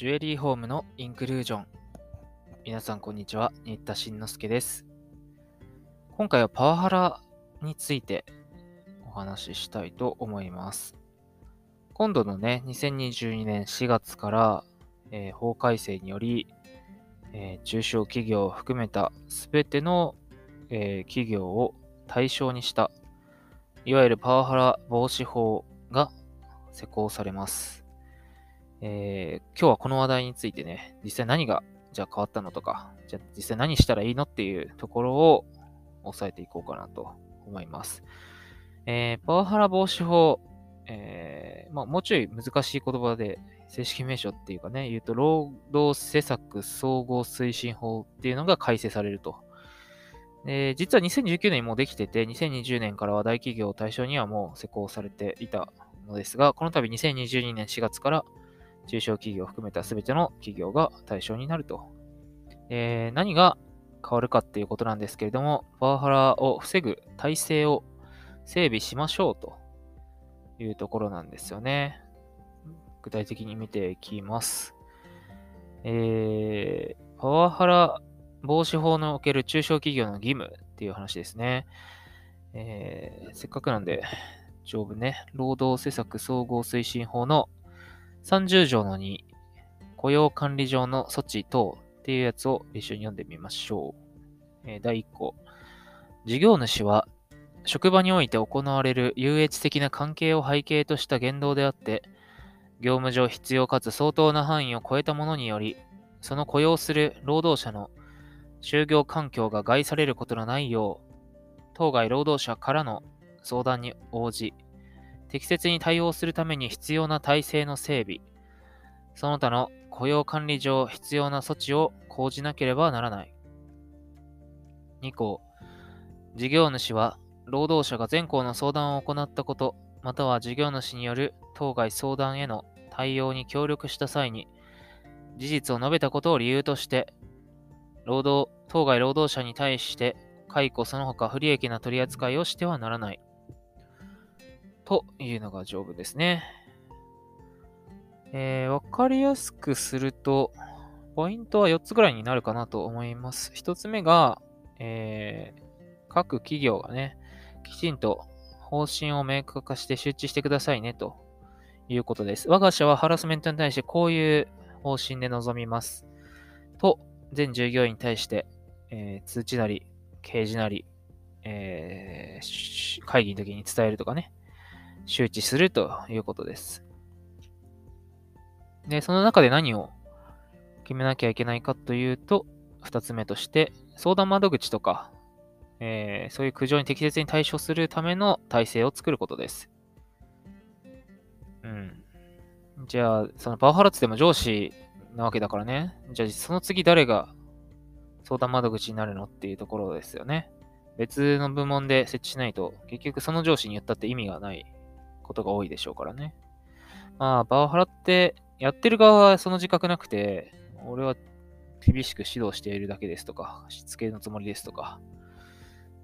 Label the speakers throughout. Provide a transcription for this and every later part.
Speaker 1: ジュエリーホームのインクルージョン。皆さん、こんにちは。新田慎之介です。今回はパワハラについてお話ししたいと思います。今度のね、2022年4月から、えー、法改正により、えー、中小企業を含めた全ての、えー、企業を対象にした、いわゆるパワハラ防止法が施行されます。えー、今日はこの話題についてね、実際何がじゃあ変わったのとか、じゃあ実際何したらいいのっていうところを押さえていこうかなと思います。えー、パワハラ防止法、えー、まあ、もうちょい難しい言葉で正式名称っていうかね、言うと、労働施策総合推進法っていうのが改正されると。えー、実は2019年にもうできてて、2020年からは大企業を対象にはもう施行されていたのですが、この度2022年4月から中小企業を含めた全ての企業が対象になると。えー、何が変わるかっていうことなんですけれども、パワハラを防ぐ体制を整備しましょうというところなんですよね。具体的に見ていきます。えー、パワハラ防止法における中小企業の義務っていう話ですね。えー、せっかくなんで、条文ね、労働施策総合推進法の30条の2、雇用管理上の措置等っていうやつを一緒に読んでみましょう。えー、第1項。事業主は、職場において行われる優越的な関係を背景とした言動であって、業務上必要かつ相当な範囲を超えたものにより、その雇用する労働者の就業環境が害されることのないよう、当該労働者からの相談に応じ、適切に対応するために必要な体制の整備、その他の雇用管理上必要な措置を講じなければならない。2項、事業主は労働者が全項の相談を行ったこと、または事業主による当該相談への対応に協力した際に、事実を述べたことを理由として、労働、当該労働者に対して解雇その他不利益な取り扱いをしてはならない。というのが条文ですね。えー、わかりやすくすると、ポイントは4つぐらいになるかなと思います。1つ目が、えー、各企業がね、きちんと方針を明確化して周知してくださいねということです。我が社はハラスメントに対してこういう方針で臨みます。と、全従業員に対して、えー、通知なり、掲示なり、えー、会議の時に伝えるとかね、周知するということです。で、その中で何を決めなきゃいけないかというと、二つ目として、相談窓口とか、えー、そういう苦情に適切に対処するための体制を作ることです。うん。じゃあ、そのパワハラって言っても上司なわけだからね。じゃあ、その次誰が相談窓口になるのっていうところですよね。別の部門で設置しないと、結局その上司に言ったって意味がないことが多いでしょうからね。まあ、パワハラって、やってる側はその自覚なくて、俺は厳しく指導しているだけですとか、しつけのつもりですとか、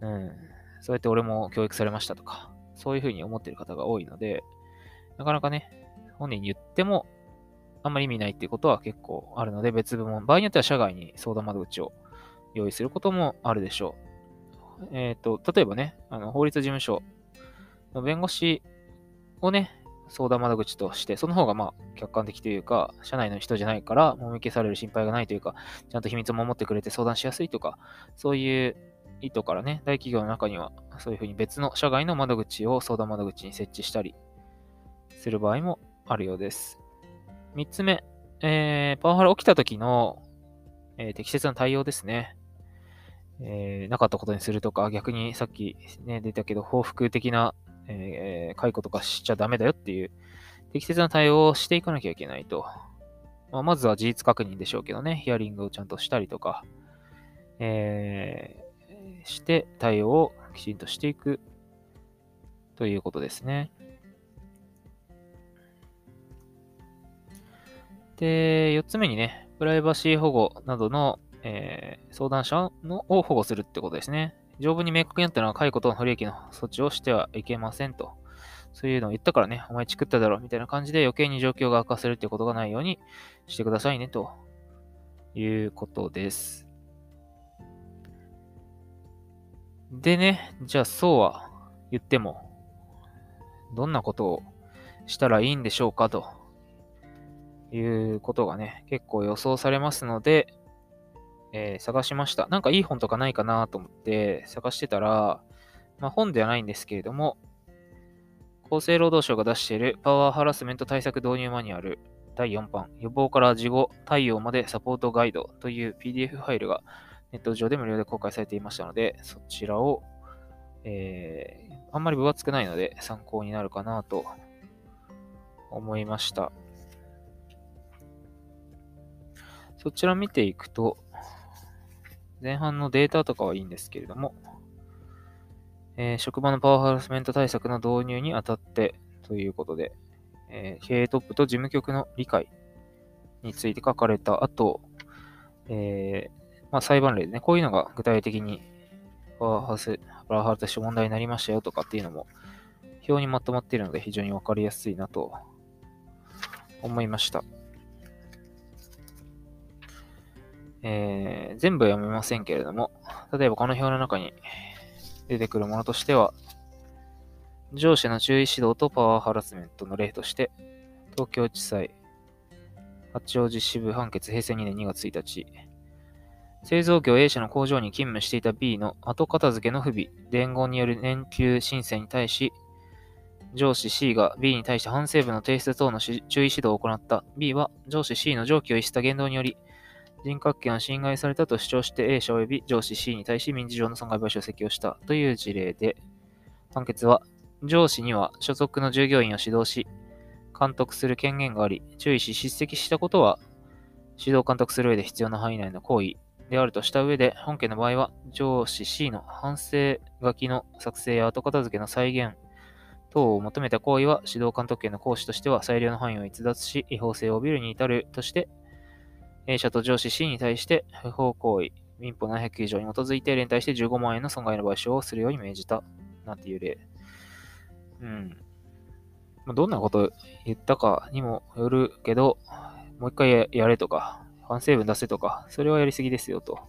Speaker 1: うん、そうやって俺も教育されましたとか、そういうふうに思ってる方が多いので、なかなかね、本人に言っても、あんまり意味ないっていうことは結構あるので、別部門、場合によっては社外に相談窓口を用意することもあるでしょう。えっ、ー、と、例えばね、あの法律事務所の弁護士をね、相談窓口として、その方がまあ客観的というか、社内の人じゃないから、もみ消される心配がないというか、ちゃんと秘密を守ってくれて相談しやすいとか、そういう意図からね、大企業の中には、そういうふうに別の社外の窓口を相談窓口に設置したりする場合もあるようです。3つ目、えー、パワハラ起きた時の、えー、適切な対応ですね。えー、なかったことにするとか、逆にさっきね、出たけど、報復的なえー、解雇とかしちゃダメだよっていう適切な対応をしていかなきゃいけないと。まあ、まずは事実確認でしょうけどね、ヒアリングをちゃんとしたりとか、えー、して対応をきちんとしていくということですね。で、4つ目にね、プライバシー保護などの、えー、相談者のを保護するってことですね。条文に明確になったのは解雇等の不利益の措置をしてはいけませんと。そういうのを言ったからね、お前チクっただろ、みたいな感じで余計に状況が悪化するっていうことがないようにしてくださいね、ということです。でね、じゃあそうは言っても、どんなことをしたらいいんでしょうかということがね、結構予想されますので、えー、探しました。なんかいい本とかないかなと思って探してたら、まあ、本ではないんですけれども、厚生労働省が出しているパワーハラスメント対策導入マニュアル第4版、予防から事後対応までサポートガイドという PDF ファイルがネット上で無料で公開されていましたので、そちらを、えー、あんまり分厚くないので参考になるかなと思いました。そちら見ていくと、前半のデータとかはいいんですけれども、えー、職場のパワーハラスメント対策の導入にあたってということで、えー、経営トップと事務局の理解について書かれた後、えー、まあ、裁判例でね、こういうのが具体的にパワーハラスパワハラとして問題になりましたよとかっていうのも表にまとまっているので非常にわかりやすいなと思いました。えー、全部は読めませんけれども、例えばこの表の中に出てくるものとしては、上司の注意指導とパワーハラスメントの例として、東京地裁八王子支部判決平成2年2月1日、製造業 A 社の工場に勤務していた B の後片付けの不備、伝言による年休申請に対し、上司 C が B に対して反省文の提出等の注意指導を行った。B は上司 C の上記を逸した言動により、人格権を侵害されたと主張して A 社及び上司 C に対し民事上の損害賠償請求をした。という事例で、判決は、上司には所属の従業員を指導し、監督する権限があり、注意し叱責したことは、指導監督する上で必要な範囲内の行為であるとした上で、本件の場合は、上司 C の反省書きの作成や後片付けの再現等を求めた行為は、指導監督権の行使としては裁量の範囲を逸脱し、違法性を帯びるに至るとして、A 社と上司 C に対して不法行為、民法709条に基づいて連帯して15万円の損害の賠償をするように命じた。なんていう例。うん。まどんなこと言ったかにもよるけど、もう一回やれとか、反省文出せとか、それはやりすぎですよと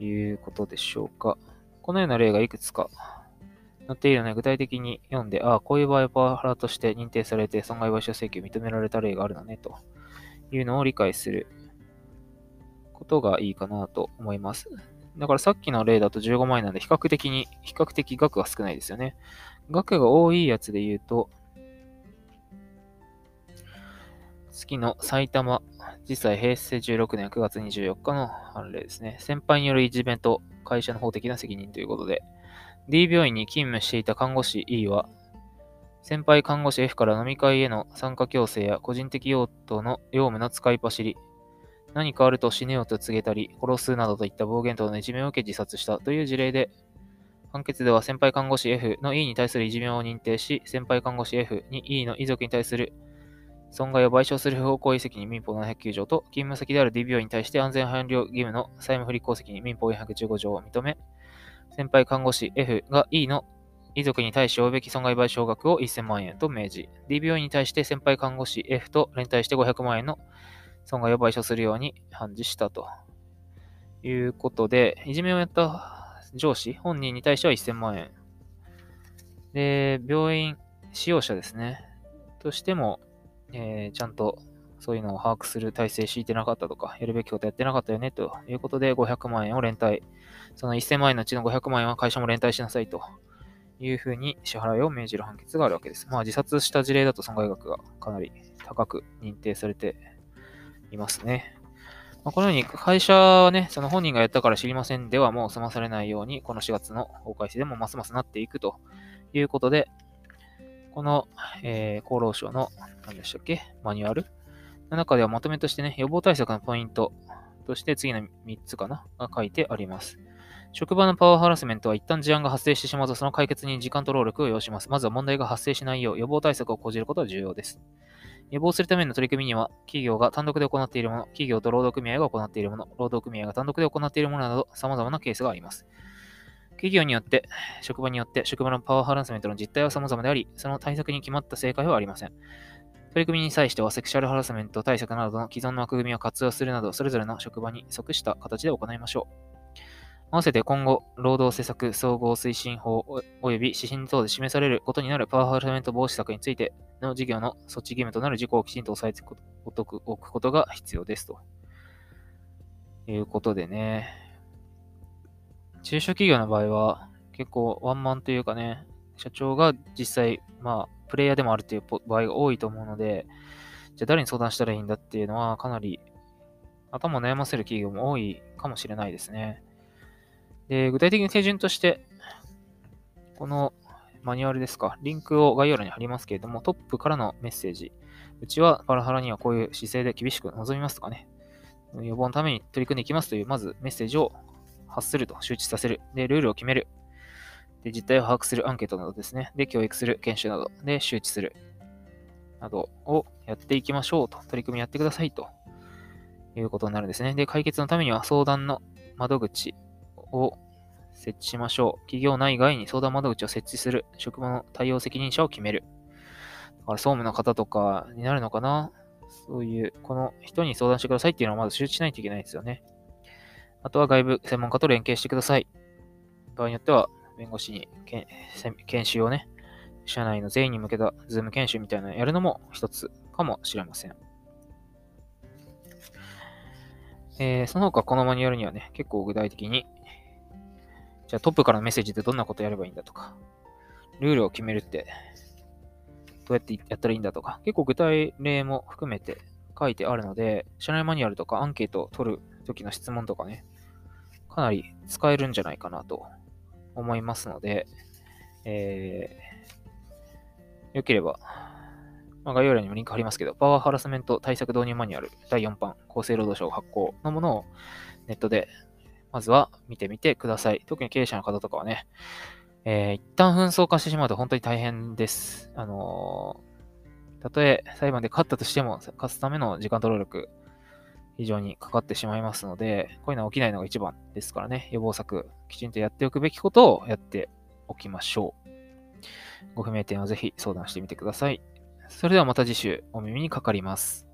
Speaker 1: いうことでしょうか。このような例がいくつか載っているので、具体的に読んで、ああ、こういう場合はパワハラとして認定されて損害賠償請求認められた例があるのねというのを理解することがいいかなと思います。だからさっきの例だと15万円なんで比較的に、比較的額が少ないですよね。額が多いやつで言うと、月の埼玉実際平成16年9月24日の判例ですね。先輩によるいじめと会社の法的な責任ということで、D 病院に勤務していた看護師 E は、先輩看護師 F から飲み会への参加強制や個人的用途の業務の使い走り、何かあると死ねよと告げたり、殺すなどといった暴言等のいじめを受け自殺したという事例で、判決では先輩看護師 F の E に対するいじめを認定し、先輩看護師 F に E の遺族に対する損害を賠償する不法行為責任民法709条と、勤務先である D 病院に対して安全配慮義務の債務不履行責任民法415条を認め、先輩看護師 F が E の遺族に対し負うべき損害賠償額を1000万円と命じ、D 病院に対して先輩看護師 F と連帯して500万円の損害を賠償するように判事したということで、いじめをやった上司、本人に対しては1000万円。で、病院使用者ですね。としても、えー、ちゃんとそういうのを把握する体制敷いてなかったとか、やるべきことやってなかったよね、ということで500万円を連帯。その1000万円のうちの500万円は会社も連帯しなさいというふうに支払いを命じる判決があるわけです。まあ自殺した事例だと損害額がかなり高く認定されていますね。まあ、このように会社はね、その本人がやったから知りませんではもう済まされないように、この4月の法改正でもますますなっていくということで、この、えー、厚労省の、何でしたっけ、マニュアルの中ではまとめとしてね、予防対策のポイントとして次の3つかなが書いてあります。職場のパワーハラスメントは一旦事案が発生してしまうとその解決に時間と労力を要します。まずは問題が発生しないよう予防対策を講じることが重要です。予防するための取り組みには、企業が単独で行っているもの、企業と労働組合が行っているもの、労働組合が単独で行っているものなど、様々なケースがあります。企業によって、職場によって、職場のパワーハラスメントの実態は様々であり、その対策に決まった正解はありません。取り組みに際しては、セクシャルハラスメント対策などの既存の枠組みを活用するなど、それぞれの職場に即した形で行いましょう。合わせて今後、労働施策総合推進法及び指針等で示されることになるパワーハラメント防止策についての事業の措置義務となる事項をきちんと押さえておくことが必要ですと。いうことでね。中小企業の場合は、結構ワンマンというかね、社長が実際、まあ、プレイヤーでもあるという場合が多いと思うので、じゃあ誰に相談したらいいんだっていうのはかなり頭を悩ませる企業も多いかもしれないですね。で、具体的に手順として、このマニュアルですか、リンクを概要欄に貼りますけれども、トップからのメッセージ。うちはパラハラにはこういう姿勢で厳しく臨みますとかね、予防のために取り組んでいきますという、まずメッセージを発すると、周知させる。で、ルールを決める。で、実態を把握するアンケートなどですね。で、教育する、研修など。で、周知する。などをやっていきましょうと。取り組みやってくださいということになるんですね。で、解決のためには相談の窓口を設置しましょう。企業内外に相談窓口を設置する。職場の対応責任者を決める。だから総務の方とかになるのかなそういう、この人に相談してくださいっていうのをまず周知しないといけないですよね。あとは外部専門家と連携してください。場合によっては、弁護士に研修をね、社内の全員に向けたズーム研修みたいなのをやるのも一つかもしれません。えー、その他このマニュアルにはね、結構具体的にじゃあトップからのメッセージでどんなことやればいいんだとか、ルールを決めるってどうやってやったらいいんだとか、結構具体例も含めて書いてあるので、社内マニュアルとかアンケートを取る時の質問とかね、かなり使えるんじゃないかなと思いますので、えー、よければ、まあ、概要欄にもリンク貼りますけど、パワーハラスメント対策導入マニュアル第4版、厚生労働省発行のものをネットでまずは見てみてください。特に経営者の方とかはね、えー、一旦紛争化してしまうと本当に大変です。あのー、たとえ裁判で勝ったとしても、勝つための時間と労力、非常にかかってしまいますので、こういうのは起きないのが一番ですからね、予防策、きちんとやっておくべきことをやっておきましょう。ご不明点はぜひ相談してみてください。それではまた次週お耳にかかります。